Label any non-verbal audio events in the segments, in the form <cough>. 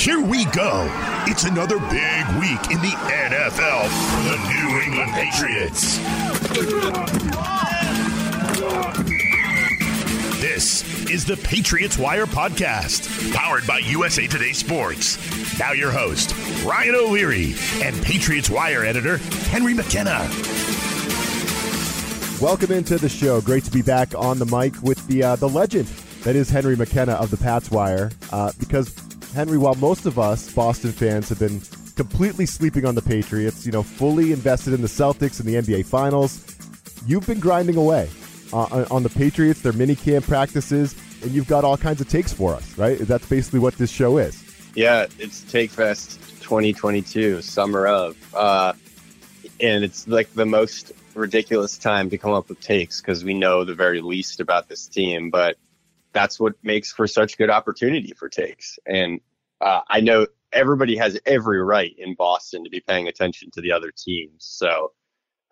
Here we go. It's another big week in the NFL for the New England Patriots. This is the Patriots Wire Podcast, powered by USA Today Sports. Now, your host, Ryan O'Leary, and Patriots Wire editor, Henry McKenna. Welcome into the show. Great to be back on the mic with the uh, the legend that is Henry McKenna of the Pats Wire. Uh, because Henry, while most of us Boston fans have been completely sleeping on the Patriots, you know, fully invested in the Celtics and the NBA Finals, you've been grinding away uh, on the Patriots, their mini camp practices, and you've got all kinds of takes for us, right? That's basically what this show is. Yeah, it's Take Fest 2022, summer of, uh, and it's like the most ridiculous time to come up with takes because we know the very least about this team, but that's what makes for such good opportunity for takes. And uh, I know everybody has every right in Boston to be paying attention to the other teams. So,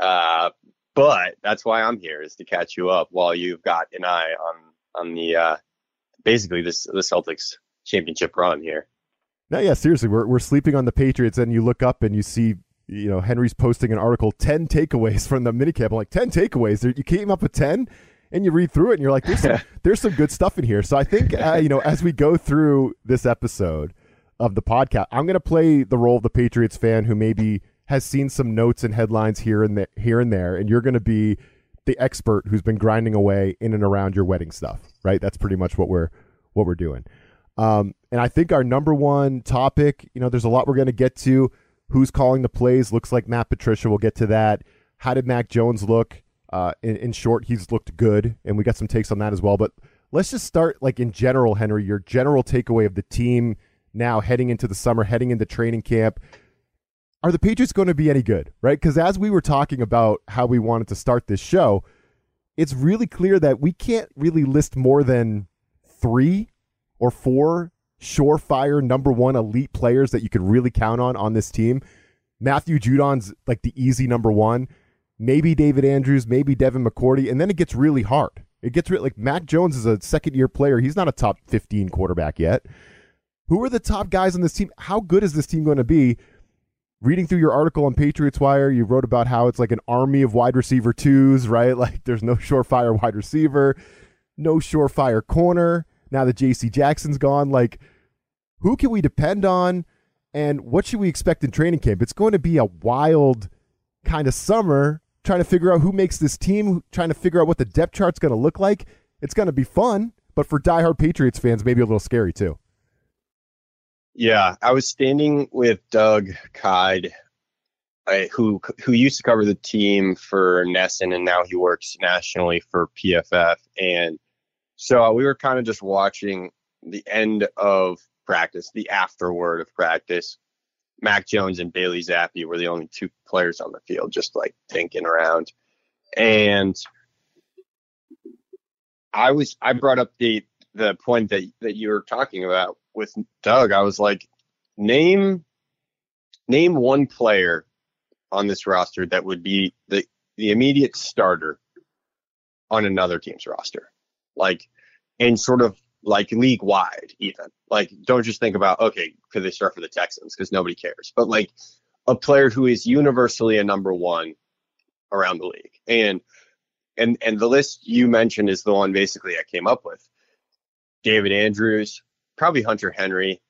uh, but that's why I'm here is to catch you up while you've got an eye on on the uh, basically this the Celtics championship run here. No, yeah, seriously, we're we're sleeping on the Patriots, and you look up and you see you know, Henry's posting an article, 10 takeaways from the minicamp. I'm like, 10 takeaways? You came up with 10? And you read through it and you're like, there's some, <laughs> there's some good stuff in here. So I think, uh, you know, as we go through this episode of the podcast, I'm going to play the role of the Patriots fan who maybe has seen some notes and headlines here and there, here and there. And you're going to be the expert who's been grinding away in and around your wedding stuff, right? That's pretty much what we're, what we're doing. Um, and I think our number one topic, you know, there's a lot we're going to get to Who's calling the plays? Looks like Matt Patricia. We'll get to that. How did Mac Jones look? Uh, in, in short, he's looked good, and we got some takes on that as well. But let's just start, like in general, Henry, your general takeaway of the team now heading into the summer, heading into training camp. Are the Patriots going to be any good, right? Because as we were talking about how we wanted to start this show, it's really clear that we can't really list more than three or four surefire number one elite players that you could really count on on this team. Matthew Judon's like the easy number one. Maybe David Andrews, maybe Devin McCourty, and then it gets really hard. It gets really like Mac Jones is a second year player. He's not a top 15 quarterback yet. Who are the top guys on this team? How good is this team going to be? Reading through your article on Patriots Wire, you wrote about how it's like an army of wide receiver twos, right? <laughs> Like there's no surefire wide receiver, no surefire corner now that JC Jackson's gone. Like, who can we depend on? And what should we expect in training camp? It's going to be a wild kind of summer trying to figure out who makes this team, trying to figure out what the depth chart's going to look like. It's going to be fun, but for diehard Patriots fans, maybe a little scary too. Yeah, I was standing with Doug Kyed, who who used to cover the team for NESN, and now he works nationally for PFF. And so we were kind of just watching the end of practice, the afterword of practice. Mac Jones and Bailey Zappe were the only two players on the field, just like thinking around. And I was I brought up the the point that that you were talking about with Doug. I was like, name name one player on this roster that would be the the immediate starter on another team's roster like and sort of like league wide even. Like don't just think about okay could they start for the texans? Because nobody cares. But like a player who is universally a number one around the league. And and and the list you mentioned is the one basically i came up with. David andrews probably hunter henry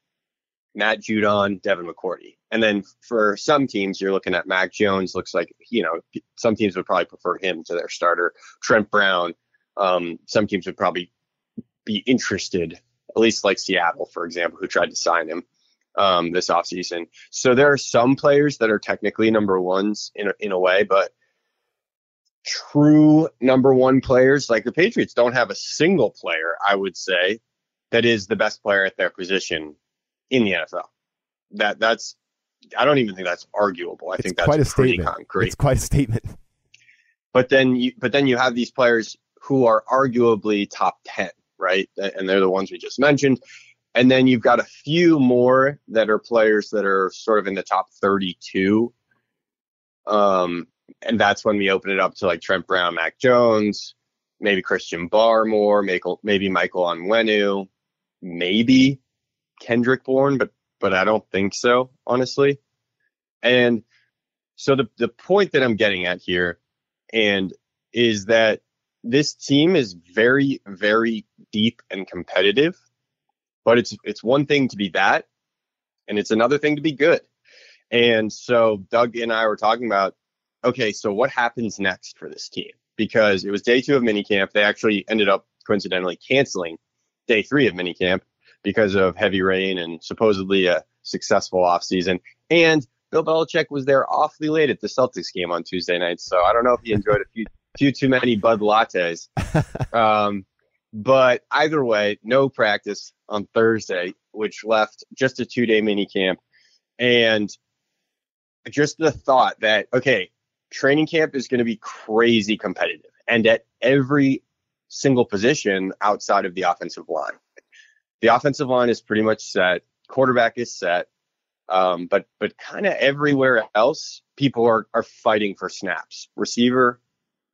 matt judon devin mccourty. And then for some teams you're looking at mac jones. Looks like you know some teams would probably prefer him to their starter. Trent brown um, some teams would probably be interested, at least like Seattle, for example, who tried to sign him um, this offseason. So there are some players that are technically number ones in a, in a way, but true number one players like the Patriots don't have a single player, I would say, that is the best player at their position in the NFL. That that's I don't even think that's arguable. I it's think that's quite a pretty statement. concrete. It's quite a statement. But then you but then you have these players who are arguably top 10, right? And they're the ones we just mentioned. And then you've got a few more that are players that are sort of in the top 32. Um, and that's when we open it up to like Trent Brown, Mac Jones, maybe Christian Barmore, maybe Michael Onwenu, maybe Kendrick Bourne, but but I don't think so, honestly. And so the the point that I'm getting at here and is that this team is very very deep and competitive, but it's it's one thing to be that and it's another thing to be good. And so Doug and I were talking about okay, so what happens next for this team? Because it was day 2 of minicamp, they actually ended up coincidentally canceling day 3 of minicamp because of heavy rain and supposedly a successful offseason. And Bill Belichick was there awfully late at the Celtics game on Tuesday night, so I don't know if he enjoyed a few few too many Bud lattes. <laughs> Um, but either way, no practice on Thursday, which left just a two day mini camp, and just the thought that okay, training camp is going to be crazy competitive, and at every single position outside of the offensive line. The offensive line is pretty much set. Quarterback is set. Um, but but kind of everywhere else, people are are fighting for snaps. Receiver,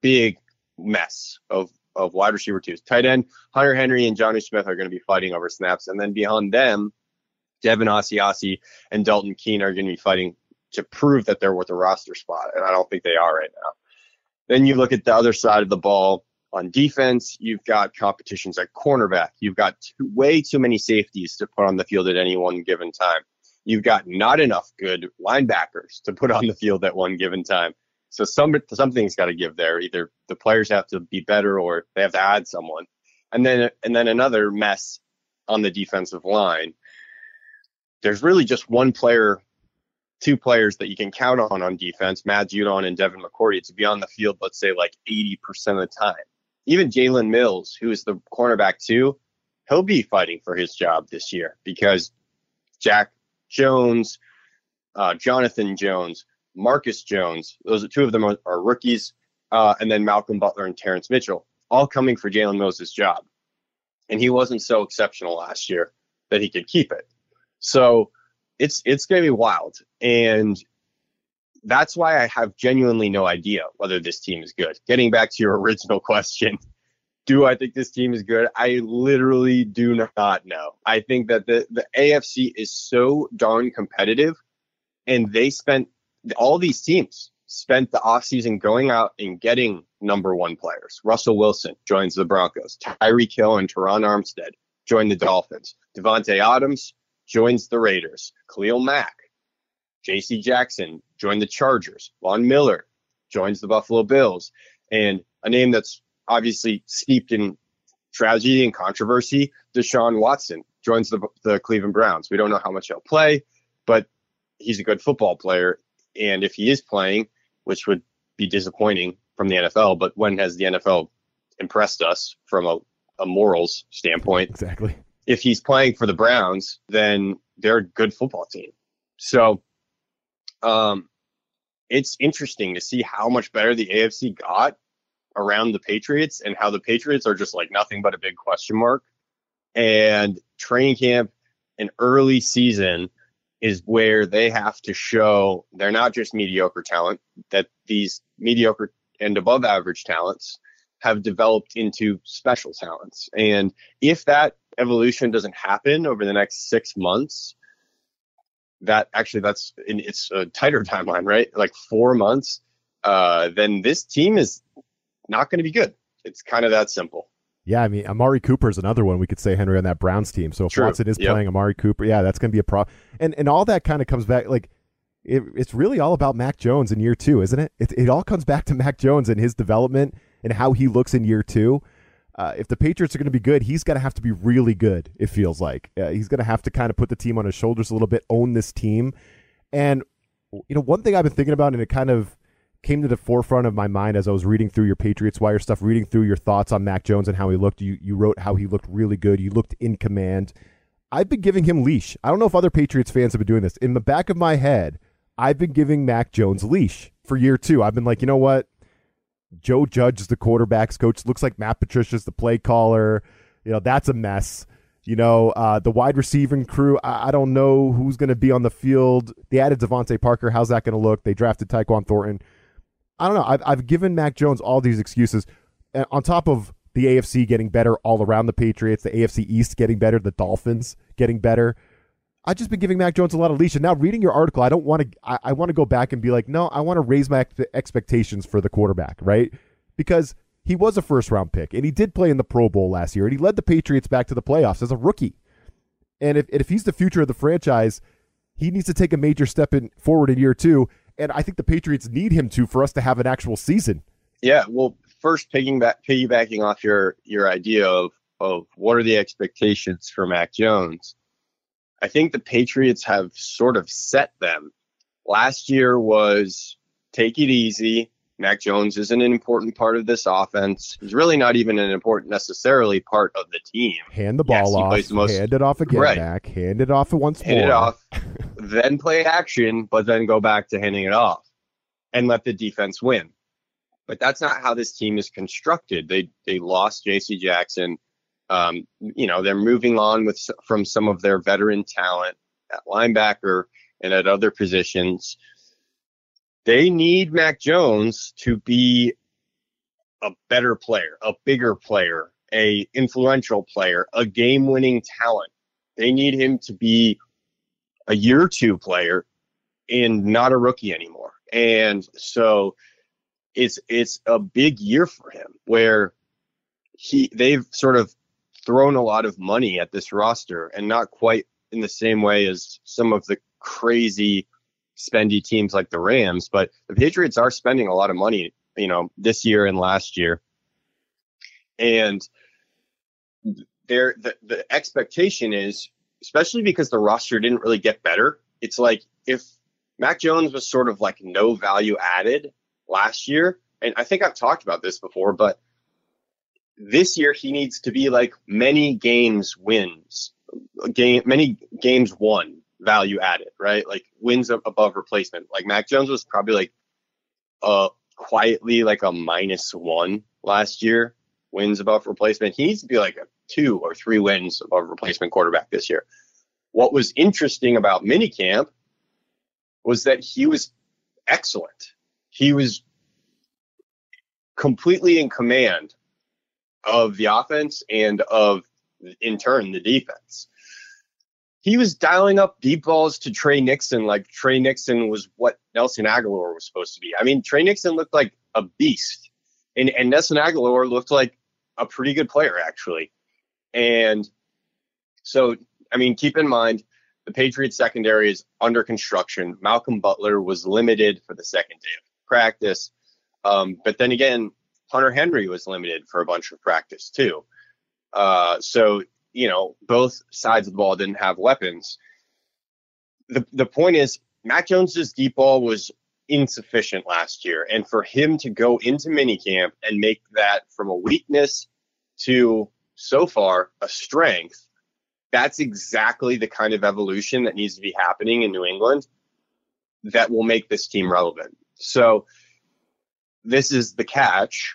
big mess of of wide receiver twos. Tight end, Hunter Henry and Jonnu Smith are going to be fighting over snaps, and then beyond them, Devin Asiasi and Dalton Keene are going to be fighting to prove that they're worth a roster spot, and I don't think they are right now. Then you look at the other side of the ball. On defense, you've got competitions at cornerback. You've got too, way too many safeties to put on the field at any one given time you've got not enough good linebackers to put on the field at one given time. So some something's got to give there. Either the players have to be better or they have to add someone. And then and then another mess on the defensive line. There's really just one player, two players that you can count on on defense, Matt Judon and Devin McCourty, to be on the field, let's say like 80% of the time. Even Jalen Mills, who is the cornerback too, he'll be fighting for his job this year because Jack Jones, uh, Jonathan Jones, Marcus Jones. Those are two of them are, are rookies, uh, and then Malcolm Butler and Terrance Mitchell, all coming for Jalen Moses' job. And he wasn't so exceptional last year that he could keep it. So it's it's going to be wild, and that's why I have genuinely no idea whether this team is good. Getting back to your <laughs> original question, do I think this team is good? I literally do not know. I think that the, the AFC is so darn competitive, and they spent all these teams spent the offseason going out and getting number one players. Russell Wilson joins the Broncos. Tyreek Hill and Terron Armstead join the Dolphins. Davante Adams joins the Raiders. Khalil Mack, J.C. Jackson joined the Chargers. Von Miller joins the Buffalo Bills. And a name that's obviously steeped in tragedy and controversy, Deshaun Watson joins the, the Cleveland Browns. We don't know how much he'll play, but he's a good football player. And if he is playing, which would be disappointing from the NFL, but when has the NFL impressed us from a, a morals standpoint? Exactly. If he's playing for the Browns, then they're a good football team. So um, it's interesting to see how much better the AFC got around the Patriots and how the Patriots are just like nothing but a big question mark. And training camp and early season is where they have to show they're not just mediocre talent, that these mediocre and above average talents have developed into special talents. And if that evolution doesn't happen over the next six months, that actually that's it's a tighter timeline, right? Like four months. Uh, then this team is not going to be good. It's kind of that simple. Yeah, I mean, Amari Cooper is another one we could say Henry on that Browns team. So if True. Watson is yep. playing Amari Cooper, yeah, that's going to be a problem. And and all that kind of comes back like it, it's really all about Mac Jones in year two, isn't it? it? It all comes back to Mac Jones and his development and how he looks in year two. Uh, if the Patriots are going to be good, he's going to have to be really good. It feels like uh, he's going to have to kind of put the team on his shoulders a little bit, own this team. And you know, one thing I've been thinking about, and it kind of came to the forefront of my mind as I was reading through your Patriots Wire stuff, reading through your thoughts on Mac Jones and how he looked. You you wrote how he looked really good. You looked in command. I've been giving him leash. I don't know if other Patriots fans have been doing this. In the back of my head, I've been giving Mac Jones leash for year two. I've been like, you know what? Joe Judge is the quarterbacks coach. Looks like Matt Patricia's the play caller. You know, that's a mess. You know, uh, the wide receiving crew, I, I don't know who's going to be on the field. They added DeVante Parker. How's that going to look? They drafted Tyquan Thornton. I don't know. I've, I've given Mac Jones all these excuses. And on top of the AFC getting better all around the Patriots, the AFC East getting better, the Dolphins getting better. I've just been giving Mac Jones a lot of leash. And now reading your article, I don't want to. I, I want to go back and be like, no, I want to raise my expectations for the quarterback, right? Because he was a first round pick and he did play in the Pro Bowl last year and he led the Patriots back to the playoffs as a rookie. And if if he's the future of the franchise, he needs to take a major step in forward in year two. And I think the Patriots need him to for us to have an actual season. Yeah, well, first piggybacking piggybacking off your your idea of of what are the expectations for Mac Jones. I think the Patriots have sort of set them. Last year was take it easy. Mac Jones isn't an important part of this offense. He's really not even an important necessarily part of the team. Hand the ball yes, off, the most, hand it off again right. back, hand it off once hand more. it off, <laughs> then play action, but then go back to handing it off and let the defense win. But that's not how this team is constructed. They they lost J.C. Jackson. Um, you know they're moving on with from some of their veteran talent at linebacker and at other positions. They need Mac Jones to be a better player, a bigger player, a influential player, a game-winning talent. They need him to be a year two player and not a rookie anymore. And so it's it's a big year for him where he they've sort of thrown a lot of money at this roster and not quite in the same way as some of the crazy spendy teams like the Rams, but the Patriots are spending a lot of money, you know, this year and last year. And there the, the expectation is, especially because the roster didn't really get better, it's like if Mac Jones was sort of like no value added last year, and I think I've talked about this before, but this year he needs to be like many games wins, game many games won value added, right? Like wins above replacement. Like Mac Jones was probably like uh quietly like a minus one last year, wins above replacement. He needs to be like a two or three wins above replacement quarterback this year. What was interesting about minicamp was that he was excellent. He was completely in command of the offense and of in turn the defense he was dialing up deep balls to Tre Nixon like Tre Nixon was what Nelson Agholor was supposed to be. I mean, Tre Nixon looked like a beast, and and Nelson Agholor looked like a pretty good player actually. And so, I mean, keep in mind the Patriots secondary is under construction. Malcolm Butler was limited for the second day of practice, um, but then again, Hunter Henry was limited for a bunch of practice too. Uh, so you know, both sides of the ball didn't have weapons. The the point is, Mac Jones's deep ball was insufficient last year, and for him to go into minicamp and make that from a weakness to so far a strength, that's exactly the kind of evolution that needs to be happening in New England that will make this team relevant. So this is the catch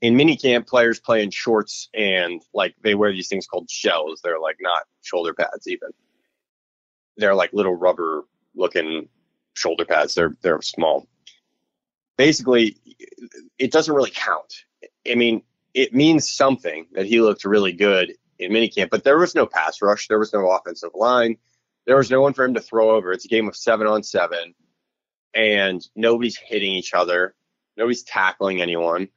in minicamp, players play in shorts and like they wear these things called shells. They're like not shoulder pads even. They're like little rubber looking shoulder pads. They're they're small. Basically, it doesn't really count. I mean, it means something that he looked really good in minicamp, but there was no pass rush. There was no offensive line. There was no one for him to throw over. It's a game of seven on seven, and nobody's hitting each other. Nobody's tackling anyone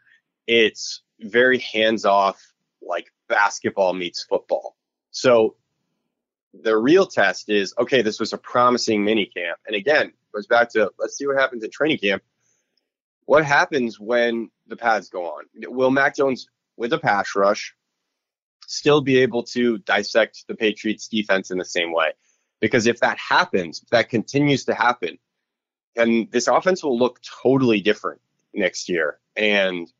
it's very hands off, like basketball meets football. So the real test is okay, this was a promising mini camp. And again, goes back to let's see what happens at training camp. What happens when the pads go on? Will Mac Jones, with a pass rush, still be able to dissect the Patriots defense in the same way? Because if that happens, if that continues to happen, then this offense will look totally different next year. And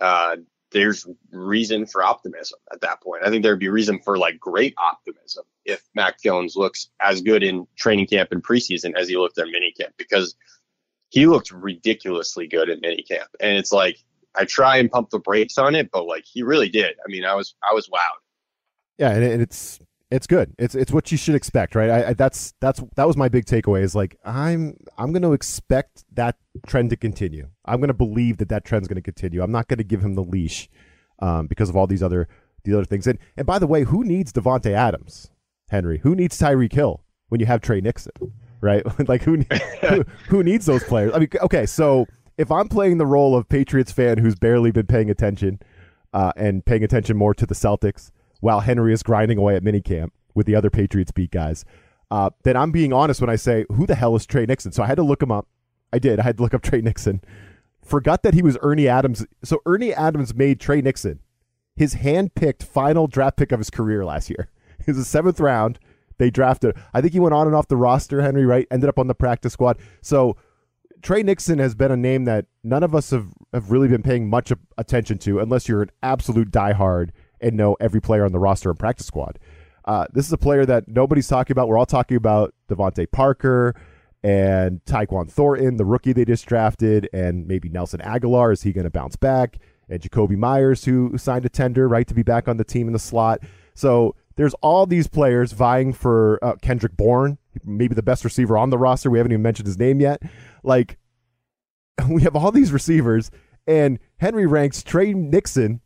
uh, there's reason for optimism at that point. I think there'd be reason for like great optimism if Mac Jones looks as good in training camp and preseason as he looked at minicamp because he looked ridiculously good at minicamp. And it's like I try and pump the brakes on it, but like he really did. I mean, I was I was wowed. Yeah, and it's it's good. It's it's what you should expect, right? I, I, that's that's that was my big takeaway. Is like I'm I'm going to expect that trend to continue. I'm going to believe that that trend's going to continue. I'm not going to give him the leash um, because of all these other the other things. And and by the way, who needs Davante Adams? Henry? Who needs Tyreek Hill when you have Tre Nixon, right? <laughs> like who, <laughs> who who needs those players? I mean, okay, so if I'm playing the role of Patriots fan who's barely been paying attention uh, and paying attention more to the Celtics while Henry is grinding away at minicamp with the other Patriots beat guys, uh, then I'm being honest when I say, who the hell is Tre Nixon? So I had to look him up. I did. I had to look up Tre Nixon. Forgot that he was Ernie Adams. So Ernie Adams made Tre Nixon his hand-picked final draft pick of his career last year. <laughs> He was a seventh round. They drafted. I think he went on and off the roster. Henry Wright ended up on the practice squad. So Tre Nixon has been a name that none of us have, have really been paying much attention to, unless you're an absolute diehard and know every player on the roster and practice squad. Uh, this is a player that nobody's talking about. We're all talking about DeVante Parker and Tyquan Thornton, the rookie they just drafted, and maybe Nelson Agholor. Is he going to bounce back? And Jakobi Meyers, who signed a tender, right, to be back on the team in the slot. So there's all these players vying for uh, Kendrick Bourne, maybe the best receiver on the roster. We haven't even mentioned his name yet. Like, <laughs> we have all these receivers, and Henry ranks Tre Nixon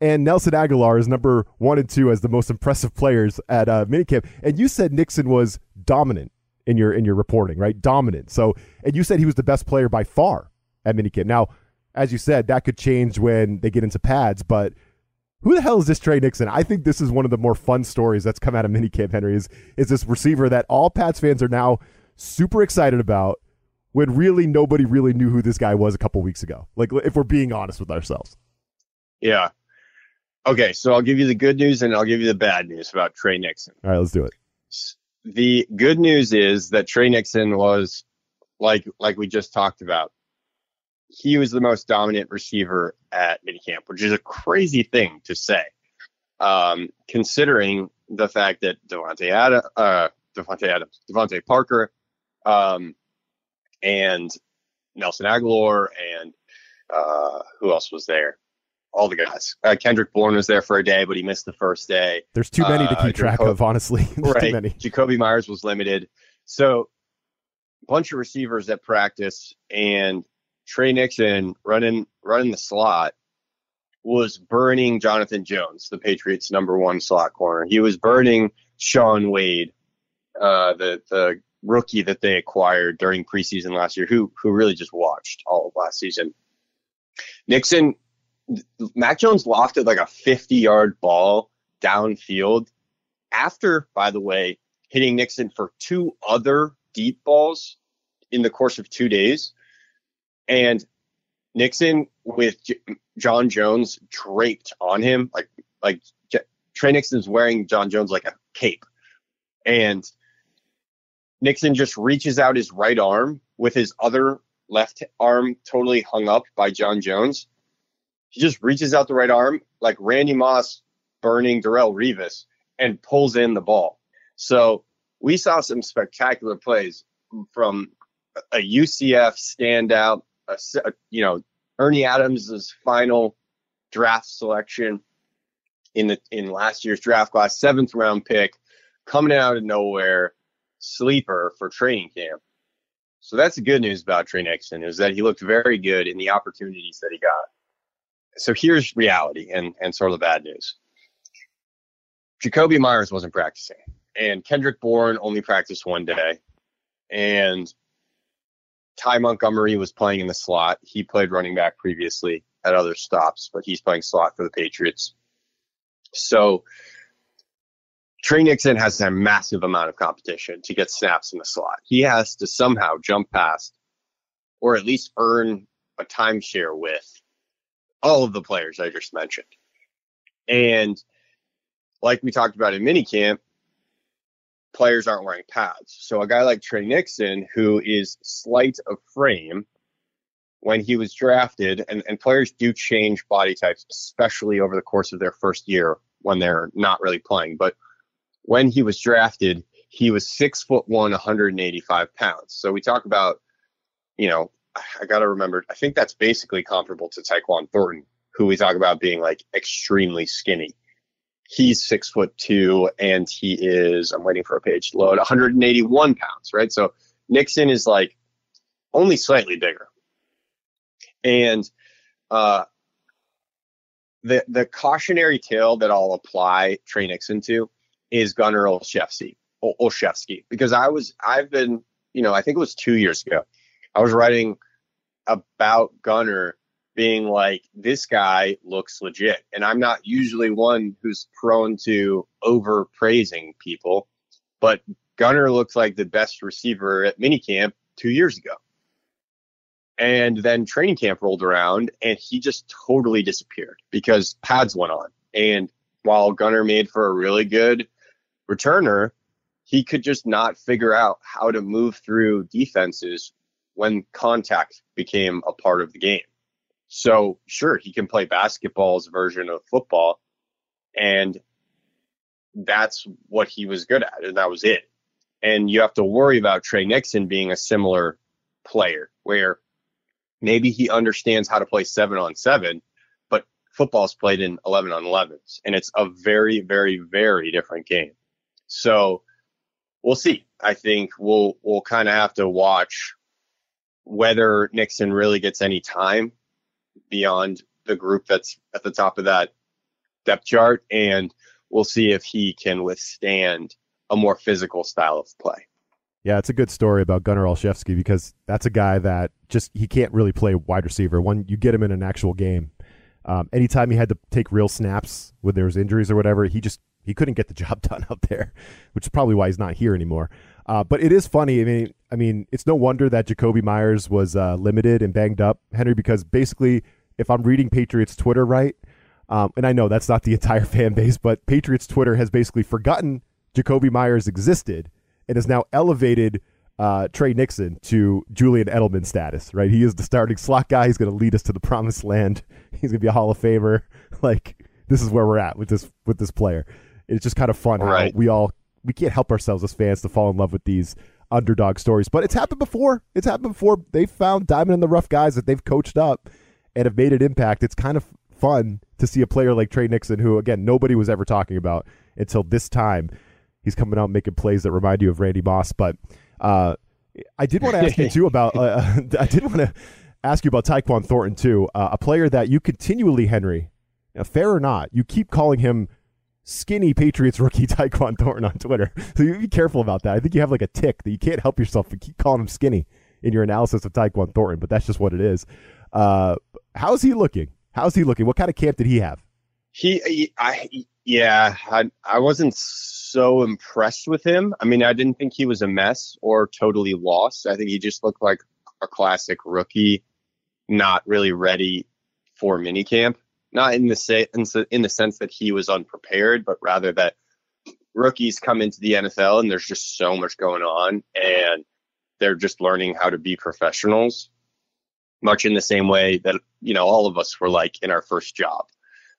and Nelson Agholor is number one and two as the most impressive players at uh, minicamp. And you said Nixon was dominant in your in your reporting, right? Dominant. So, and you said he was the best player by far at minicamp. Now, as you said, that could change when they get into pads, but who the hell is this Tre Nixon? I think this is one of the more fun stories that's come out of minicamp, Henry, is, is this receiver that all Pats fans are now super excited about when really nobody really knew who this guy was a couple weeks ago. Like, if we're being honest with ourselves. Yeah. Okay, so I'll give you the good news and I'll give you the bad news about Tre Nixon. All right, let's do it. The good news is that Tre Nixon was like like we just talked about. He was the most dominant receiver at minicamp, which is a crazy thing to say, um, considering the fact that Davante Ad- uh, Davante Adams, DeVante Parker, um, and Nelson Agholor, and uh, who else was there? all the guys. Uh, Kendrick Bourne was there for a day, but he missed the first day. There's too many uh, to keep track of, honestly. <laughs> Too many right. Jakobi Meyers was limited. So, bunch of receivers at practice, and Tre Nixon running running the slot was burning Jonathan Jones, the Patriots' number one slot corner. He was burning Shaun Wade, uh, the the rookie that they acquired during preseason last year, who who really just watched all of last season. Nixon Mac Jones lofted like a 50 yard ball downfield after, by the way, hitting Nixon for two other deep balls in the course of two days. And Nixon with J- John Jones draped on him, like, like J- Tre Nixon's wearing John Jones like a cape. And Nixon just reaches out his right arm with his other left arm totally hung up by John Jones he just reaches out the right arm, like Randy Moss burning Darrelle Revis, and pulls in the ball. So we saw some spectacular plays from a UCF standout, a, you know, Ernie Adams's final draft selection in the in last year's draft class, seventh round pick, coming out of nowhere, sleeper for training camp. So that's the good news about Tre Nixon is that he looked very good in the opportunities that he got so here's reality and, and sort of the bad news. Jakobi Meyers wasn't practicing, and Kendrick Bourne only practiced one day, and Ty Montgomery was playing in the slot. He played running back previously at other stops, but he's playing slot for the Patriots. So Tre Nixon has a massive amount of competition to get snaps in the slot. He has to somehow jump past or at least earn a timeshare with all of the players I just mentioned. And like we talked about in minicamp, players aren't wearing pads. So a guy like Tre Nixon, who is slight of frame when he was drafted, and, and players do change body types, especially over the course of their first year when they're not really playing. But when he was drafted, he was six foot one, 185 pounds. So we talk about, you know, I got to remember, I think that's basically comparable to Tyquan Thornton, who we talk about being like extremely skinny. He's six foot two and he is, I'm waiting for a page to load, 181 pounds, right? So Nixon is like only slightly bigger. And uh, the, the cautionary tale that I'll apply Tre Nixon to is Gunnar Olszewski. Olszewski, because I was I've been you know I think it was two years ago I was writing about Gunnar being like this guy looks legit, and I'm not usually one who's prone to over praising people, but Gunnar looks like the best receiver at minicamp two years ago. And then training camp rolled around and he just totally disappeared because pads went on. And while Gunnar made for a really good returner, he could just not figure out how to move through defenses when contact became a part of the game. So, sure, he can play basketball's version of football, and that's what he was good at, and that was it. And you have to worry about Tre Nixon being a similar player where maybe he understands how to play seven on seven, but football's played in 11 on 11s, and it's a very, very, very different game. So we'll see. I think we'll we'll kind of have to watch whether Nixon really gets any time beyond the group that's at the top of that depth chart, and we'll see if he can withstand a more physical style of play. Yeah, it's a good story about Gunnar Olszewski because that's a guy that just he can't really play wide receiver. When you get him in an actual game, um, anytime he had to take real snaps when there was injuries or whatever, he just he couldn't get the <laughs> job done out there, which is probably why he's not here anymore. Uh, but it is funny. I mean, I mean, it's no wonder that Jakobi Meyers was uh, limited and banged up, Henry, because basically, if I'm reading Patriots Twitter right, um, and I know that's not the <laughs> entire fan base, but Patriots Twitter has basically forgotten Jakobi Meyers existed and has now elevated uh, Tre Nixon to Julian Edelman status, right? He is the starting slot guy. He's going to lead us to the promised land. <laughs> He's going to be a Hall of Famer. <laughs> Like this is where we're at with this with this player. It's just kind of fun right. how we all we can't help ourselves as fans to fall in love with these underdog stories. But it's happened before. It's happened before. They've found diamond in the rough guys that they've coached up and have made an impact. It's kind of fun to see a player like Tre Nixon, who again nobody was ever talking about until this time he's coming out making plays that remind you of Randy Moss. But uh, I did want to ask you <laughs> too about. Uh, <laughs> I did want to ask you about Tyquan Thornton too, uh, a player that you continually, Henry, fair or not, you keep calling him skinny Patriots rookie <laughs> Tyquan Thornton on Twitter. So you be careful about that. I think you have like a tick that you can't help yourself but keep calling him skinny in your analysis of Tyquan Thornton, but that's just what it is. Uh, how's he looking? How's he looking? What kind of camp did he have? He, I, yeah, I, I wasn't so impressed with him. I mean, I didn't think he was a mess or totally lost. I think he just looked like a classic rookie, not really ready for minicamp. Not in the in the sense that he was unprepared, but rather that rookies come into the NFL and there's just so much going on and they're just learning how to be professionals much in the same way that you know all of us were like in our first job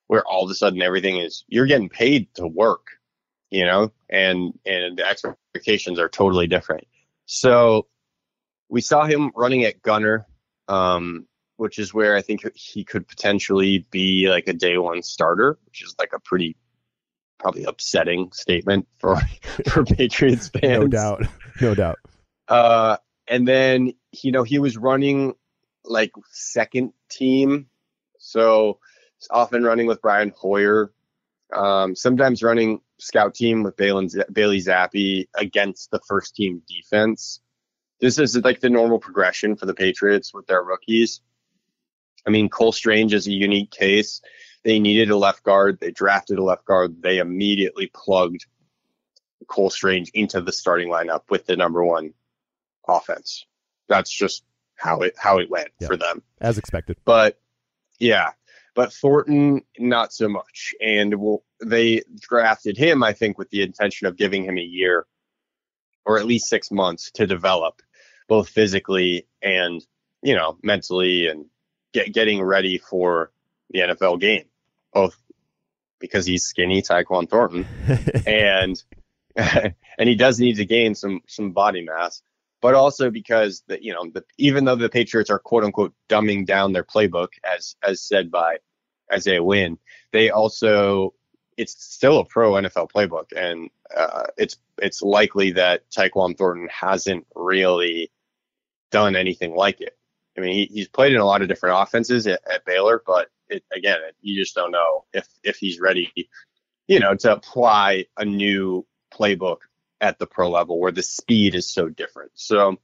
where all of a sudden everything is you're getting paid to work you know, and and the expectations are totally different. So we saw him running at gunner um, which is where I think he could potentially be like a day one starter, which is like a pretty probably upsetting statement for <laughs> for <laughs> Patriots fans. No doubt, no doubt. Uh, and then you know he was running like second team, so often running with Brian Hoyer, um, sometimes running scout team with Bailey, Bailey Zappe against the first team defense. This is like the normal progression for the Patriots with their rookies. I mean, Cole Strange is a unique case. They needed a left guard. They drafted a left guard. They immediately plugged Cole Strange into the starting lineup with the number one offense. That's just how it how it went yeah, for them, as expected. But yeah, but Thornton not so much. And we'll, they drafted him, I think, with the intention of giving him a year or at least six months to develop, both physically and you know mentally, and get getting ready for the NFL game. Both because he's skinny, Tyquan Thornton, <laughs> and <laughs> and he does need to gain some some body mass but also because that you know the, even though the Patriots are quote unquote dumbing down their playbook as as said by Isaiah Wynn, they also it's still a pro NFL playbook, and uh, it's it's likely that Tyquan Thornton hasn't really done anything like it. I mean, he, he's played in a lot of different offenses at, at Baylor, but it, again, you just don't know if if he's ready you know, to apply a new playbook at the pro level where the speed is so different. So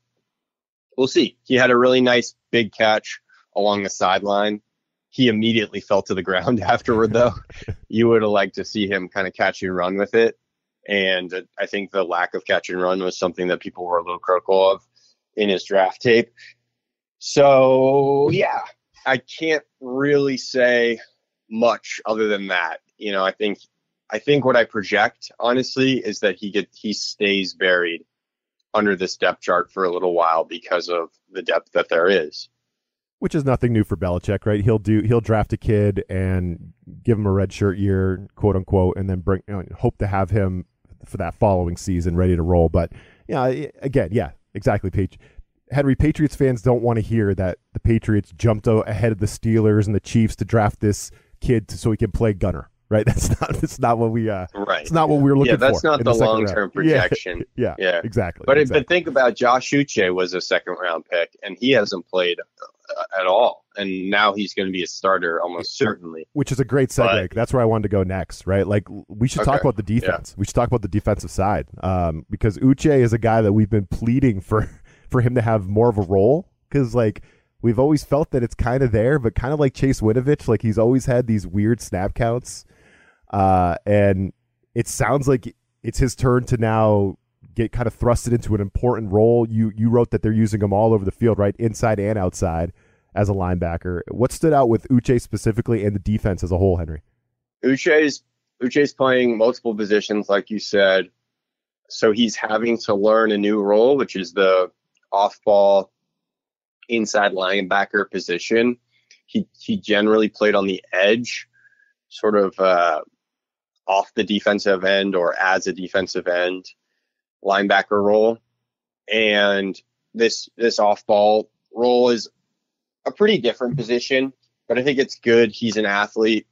we'll see. He had a really nice big catch along the sideline. He immediately fell to the <laughs> ground afterward, though. <laughs> you would have liked to see him kind of catch and run with it. And I think the lack of catch and run was something that people were a little critical of in his draft tape. So, yeah, I can't really say much other than that. You know, I think I think what I project honestly is that he get he stays buried under this depth chart for a little while because of the depth that there is. Which is nothing new for Belichick, right? He'll do he'll draft a kid and give him a red shirt year, quote unquote, and then bring you know, hope to have him for that following season ready to roll. But yeah, again, yeah, exactly. Page Henry Patriots fans don't want to hear that the Patriots jumped ahead of the Steelers and the Chiefs to draft this kid so he can play gunner. Right, <laughs> that's not that's not what we uh right. It's not what we were looking for. Yeah, that's for not the, the long term <laughs> projection. Yeah, <laughs> yeah, yeah, exactly. But exactly. but think about Josh Uche was a second round pick and he hasn't played uh, at all, and now he's going to be a starter almost certainly. Which is a great segue. But, that's where I wanted to go next. Right, like we should okay. talk about the defense. Yeah. We should talk about the defensive side um, because Uche is a guy that we've been pleading for for him to have more of a role because like we've always felt that it's kind of there, but kind of like Chase Winovich, like he's always had these weird snap counts. Uh, and it sounds like it's his turn to now get kind of thrusted into an important role. You you wrote that they're using him all over the field, right, inside and outside as a linebacker. What stood out with Uche specifically and the defense as a whole, Henry? Uche's Uche's playing multiple positions, like you said. So he's having to learn a new role, which is the off-ball inside linebacker position. He he generally played on the edge, sort of uh, off the defensive end or as a defensive end linebacker role. And this this off ball role is a pretty different position, but I think it's good. He's an athlete.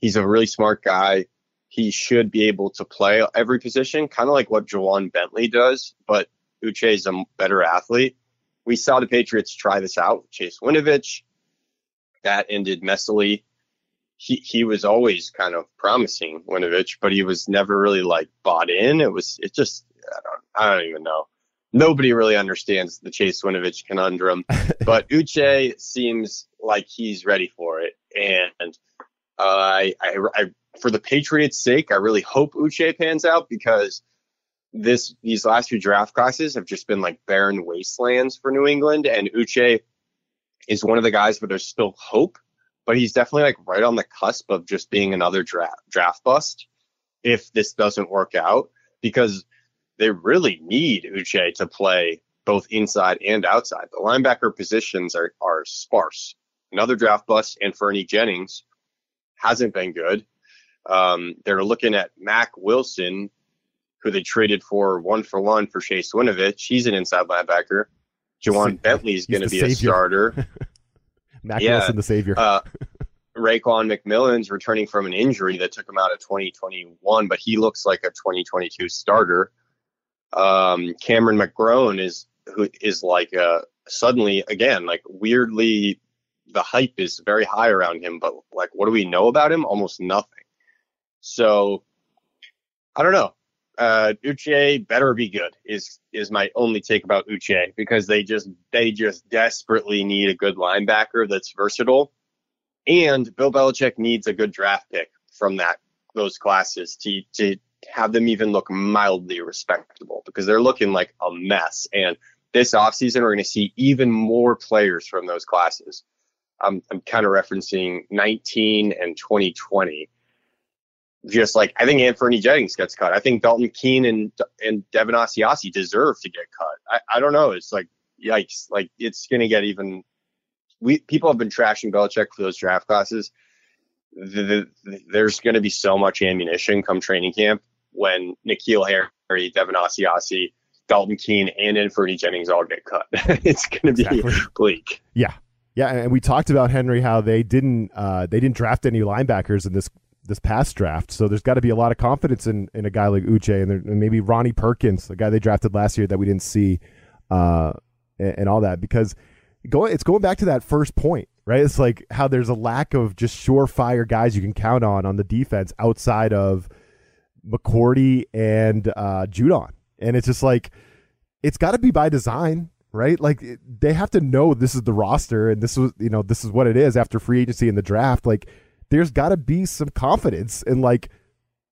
He's a really smart guy. He should be able to play every position, kind of like what Ja'Whaun Bentley does, but Uche is a better athlete we saw the Patriots try this out. with Chase Winovich, that ended messily. He he was always kind of promising Winovich, but he was never really like bought in. It was it just I don't I don't even know. Nobody really understands the Chase Winovich conundrum, <laughs> but Uche seems like he's ready for it, and uh, I, I, I for the Patriots' sake, I really hope Uche pans out because this these last few draft classes have just been like barren wastelands for New England, and Uche is one of the guys where there's still hope, but he's definitely like right on the cusp of just being another draft draft bust if this doesn't work out because they really need Uche to play both inside and outside. The linebacker positions are are sparse. Another draft bust, and Fernie Jennings hasn't been good. Um, they're looking at Mack Wilson, who they traded for one for one for Chase Winovich. He's an inside linebacker. Ja'Whaun Bentley is going to be savior. a starter. <laughs> Mack yeah. Wilson, the savior. uh, <laughs> Raekwon McMillan's returning from an injury that took him out of 2021, but he looks like a 2022 starter. Um, Cameron McGrone is who is like uh, suddenly again like weirdly the hype is very high around him, but like what do we know about him? Almost nothing. So I don't know uh, Uche better be good is is my only take about Uche because they just they just desperately need a good linebacker that's versatile, and Bill Belichick needs a good draft pick from that those classes to to have them even look mildly respectable because they're looking like a mess. And this offseason, we're going to see even more players from those classes. I'm, I'm kind of referencing 19 and 2020 just like I think Anfernee Jennings gets cut. I think Dalton Keene and and Devin Asiasi deserve to get cut. I, I don't know. It's like yikes. Like it's gonna get even. We people have been trashing Belichick for those draft classes. The, the, there's going to be so much ammunition come training camp when N'Keal Harry, Devin Asiasi, Dalton Keene, and Anfernee Jennings all get cut. <laughs> it's going to be exactly. bleak. Yeah, yeah, and we talked about Henry how they didn't uh, they didn't draft any linebackers in this this past draft. So there's got to be a lot of confidence in, in a guy like Uche and, there, and maybe Ronnie Perkins, the guy they drafted last year that we didn't see, uh, and, and, all that because going it's going back to that first point, right? It's like how there's a lack of just surefire guys you can count on on the defense outside of McCourty and uh, Judon, and it's just like it's got to be by design, right? Like they have to know this is the roster and this was you know this is what it is after free agency and the draft. Like there's got to be some confidence in like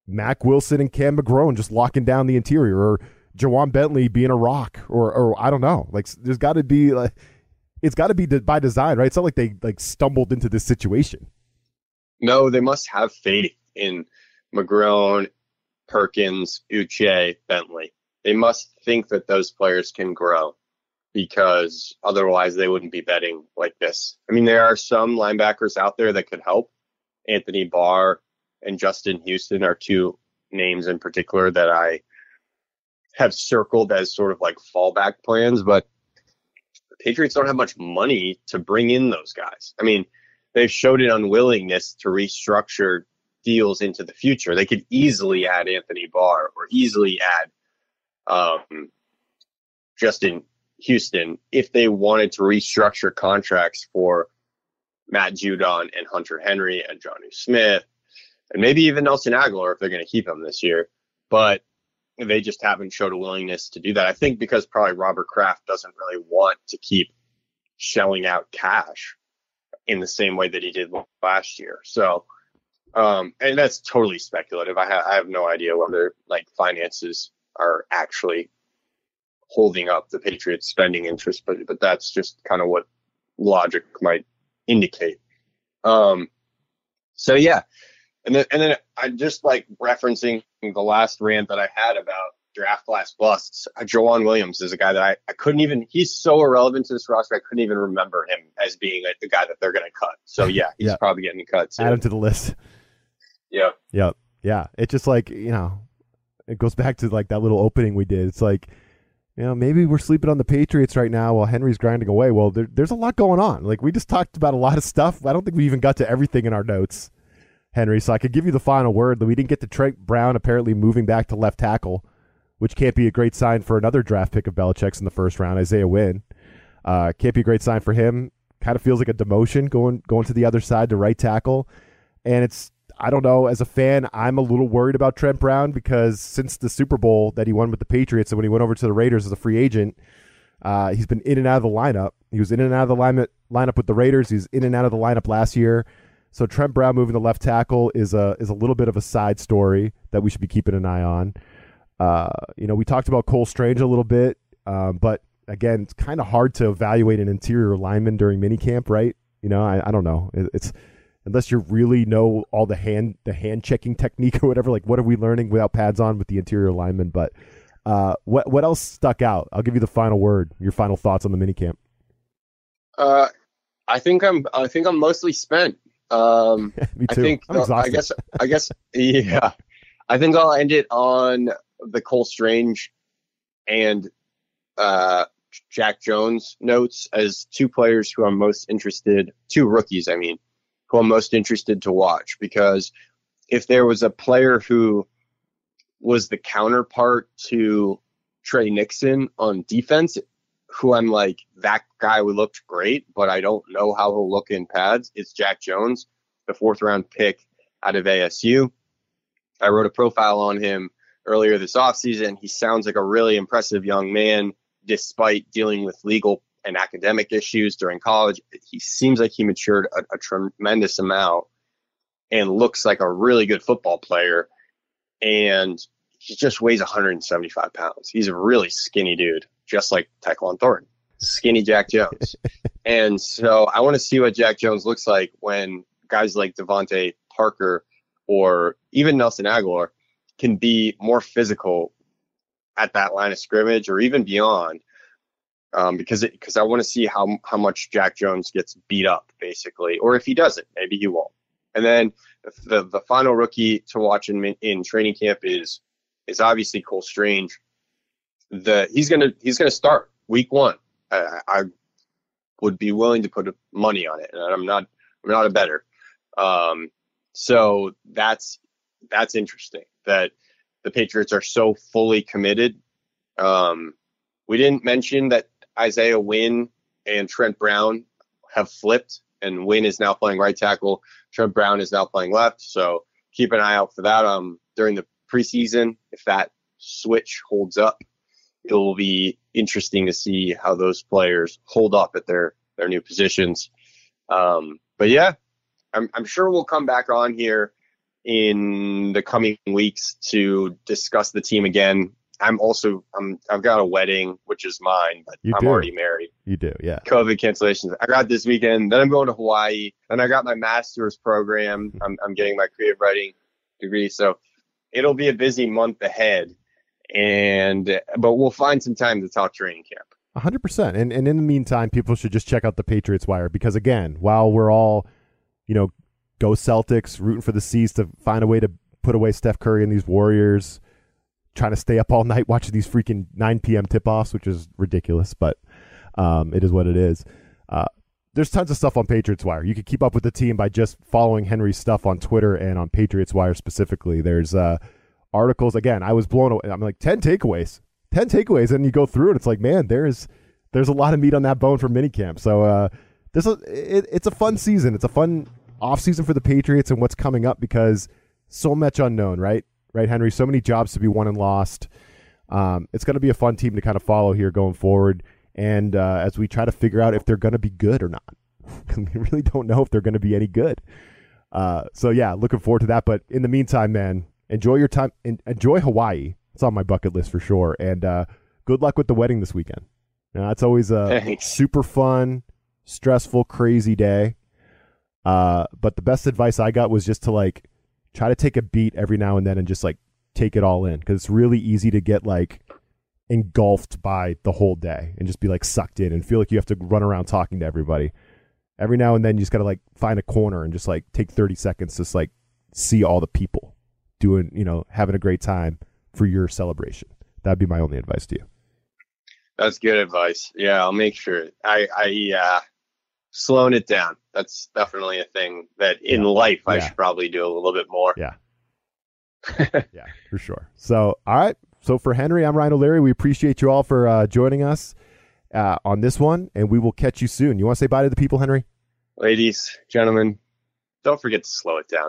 Mack Wilson and Cam McGrone just locking down the interior or Ja'Whaun Bentley being a rock or or I don't know. Like there's got to be like it's got to be by design, right? It's not like they like stumbled into this situation. No, they must have faith in McGrone, Perkins, Uche, Bentley. They must think that those players can grow because otherwise they wouldn't be betting like this. I mean, there are some linebackers out there that could help. Anthony Barr and Justin Houston are two names in particular that I have circled as sort of like fallback plans, but the Patriots don't have much money to bring in those guys. I mean, they've showed an unwillingness to restructure deals into the future. They could easily add Anthony Barr or easily add um, Justin Houston if they wanted to restructure contracts for Matt Judon and Hunter Henry and Jonnu Smith and maybe even Nelson Agholor if they're going to keep him this year. But they just haven't showed a willingness to do that. I think because probably Robert Kraft doesn't really want to keep shelling out cash in the same way that he did last year. So, um, and that's totally speculative. I, ha- I have no idea whether like finances are actually holding up the Patriots spending interest, but but that's just kind of what logic might indicate. Um, so yeah, and then and then I just like referencing the last rant that I had about draft class busts. Uh, Joejuan Williams is a guy that I, I couldn't even. He's so irrelevant to this roster. I couldn't even remember him as being a, the guy that they're going to cut. So yeah, he's yeah. probably getting cut. Soon. Add him to the list. Yeah. Yep. Yeah. It's just like you know, it goes back to like that little opening we did. It's like you know, maybe we're sleeping on the Patriots right now while Henry's grinding away. Well, there, there's a lot going on. Like we just talked about a lot of stuff. I don't think we even got to everything in our notes, Henry. So I could give you the final word. That we didn't get to Trent Brown apparently moving back to left tackle, which can't be a great sign for another draft pick of Belichick's in the first round, Isaiah Wynn. Uh, can't be a great sign for him. Kind of feels like a demotion going going to the other side to right tackle, and it's I don't know. As a fan, I'm a little worried about Trent Brown because since the Super Bowl that he won with the Patriots and when he went over to the Raiders as a free agent, uh, he's been in and out of the lineup. He was in and out of the lineup, lineup with the Raiders. He's in and out of the lineup last year. So Trent Brown moving to left tackle is a is a little bit of a side story that we should be keeping an eye on. Uh, you know, we talked about Cole Strange a little bit, um, but again, it's kind of hard to evaluate an interior lineman during minicamp, right? You know, I, I don't know. It, it's unless you really know all the hand the hand checking technique or whatever. Like, what are we learning without pads on with the interior alignment? But uh, what what else stuck out? I'll give you the final word. Your final thoughts on the minicamp. Uh, I think I'm I think I'm mostly spent. Um, <laughs> Me too. I think I'm exhausted. I guess I guess <laughs> yeah. I think I'll end it on the Cole Strange and uh, Jack Jones notes as two players who I'm most interested, two rookies, I mean, who I'm most interested to watch because if there was a player who was the counterpart to Tre Nixon on defense, who I'm like, that guy looked great, but I don't know how he'll look in pads, it's Jack Jones, the fourth round pick out of ASU. I wrote a profile on him earlier this offseason. He sounds like a really impressive young man, despite dealing with legal and academic issues during college. He seems like he matured a, a tremendous amount and looks like a really good football player. And he just weighs 175 pounds. He's a really skinny dude, just like Tyquan Thornton, skinny Jack Jones. <laughs> and so I want to see what Jack Jones looks like when guys like DeVante Parker or even Nelson Agholor can be more physical at that line of scrimmage or even beyond um, because because I want to see how how much Jack Jones gets beat up basically, or if he doesn't, maybe he won't. And then the the final rookie to watch in in training camp is is obviously Cole Strange. The he's gonna he's gonna start week one. I, I would be willing to put money on it, and I'm not I'm not a better. Um, so that's that's interesting that the Patriots are so fully committed. Um, we didn't mention that Isaiah Wynn and Trent Brown have flipped, and Wynn is now playing right tackle. Trent Brown is now playing left. So keep an eye out for that. Um, during the preseason. If that switch holds up, it will be interesting to see how those players hold up at their their new positions. Um, but yeah, I'm, I'm sure we'll come back on here in the coming weeks to discuss the team again. I'm also I'm I've got a wedding, which is mine, but You I'm do. already married. You do, yeah. COVID cancellations. I got this weekend. Then I'm going to Hawaii. Then I got my master's program. Hmm. I'm I'm getting my creative writing degree. So it'll be a busy month ahead. And but we'll find some time to talk training camp. hundred percent. And and in the meantime, people should just check out the Patriots Wire because again, while we're all, you know, go Celtics, rooting for the C's to find a way to put away Steph Curry and these Warriors, trying to stay up all night watching these freaking nine PM tip offs, which is ridiculous, but um, it is what it is. Uh, there's tons of stuff on Patriots Wire. You can keep up with the team by just following Henry's stuff on Twitter and on Patriots Wire specifically. There's uh, articles. Again, I was blown away. I'm like ten takeaways, ten takeaways, and you go through it. It's like, man, there's there's a lot of meat on that bone for minicamp. So uh, this is it, it's a fun season. It's a fun offseason for the Patriots and what's coming up because so much unknown, right? Right, Henry. So many jobs to be won and lost. Um, it's going to be a fun team to kind of follow here going forward. And uh, as we try to figure out if they're going to be good or not, <laughs> we really don't know if they're going to be any good. Uh, so yeah, looking forward to that. But in the meantime, man, enjoy your time. en- Enjoy Hawaii. It's on my bucket list for sure. And uh, good luck with the wedding this weekend. You know, that's always a Thanks. super fun, stressful, crazy day. Uh, but the best advice I got was just to like try to take a beat every now and then and just like take it all in because it's really easy to get like engulfed by the whole day and just be like sucked in and feel like you have to run around talking to everybody. Every now and then you just got to like find a corner and just like take 30 seconds to just like see all the people doing, you know, having a great time for your celebration. That'd be my only advice to you. That's good advice. Yeah, I'll make sure. I I uh slowing it down. That's definitely a thing that in Yeah. life I Yeah. should probably do a little bit more. Yeah. <laughs> yeah, for sure. So, all right. So for Henry, I'm Ryan O'Leary. We appreciate you all for uh, joining us uh, on this one, and we will catch you soon. You want to say bye to the people, Henry? Ladies, gentlemen, don't forget to slow it down.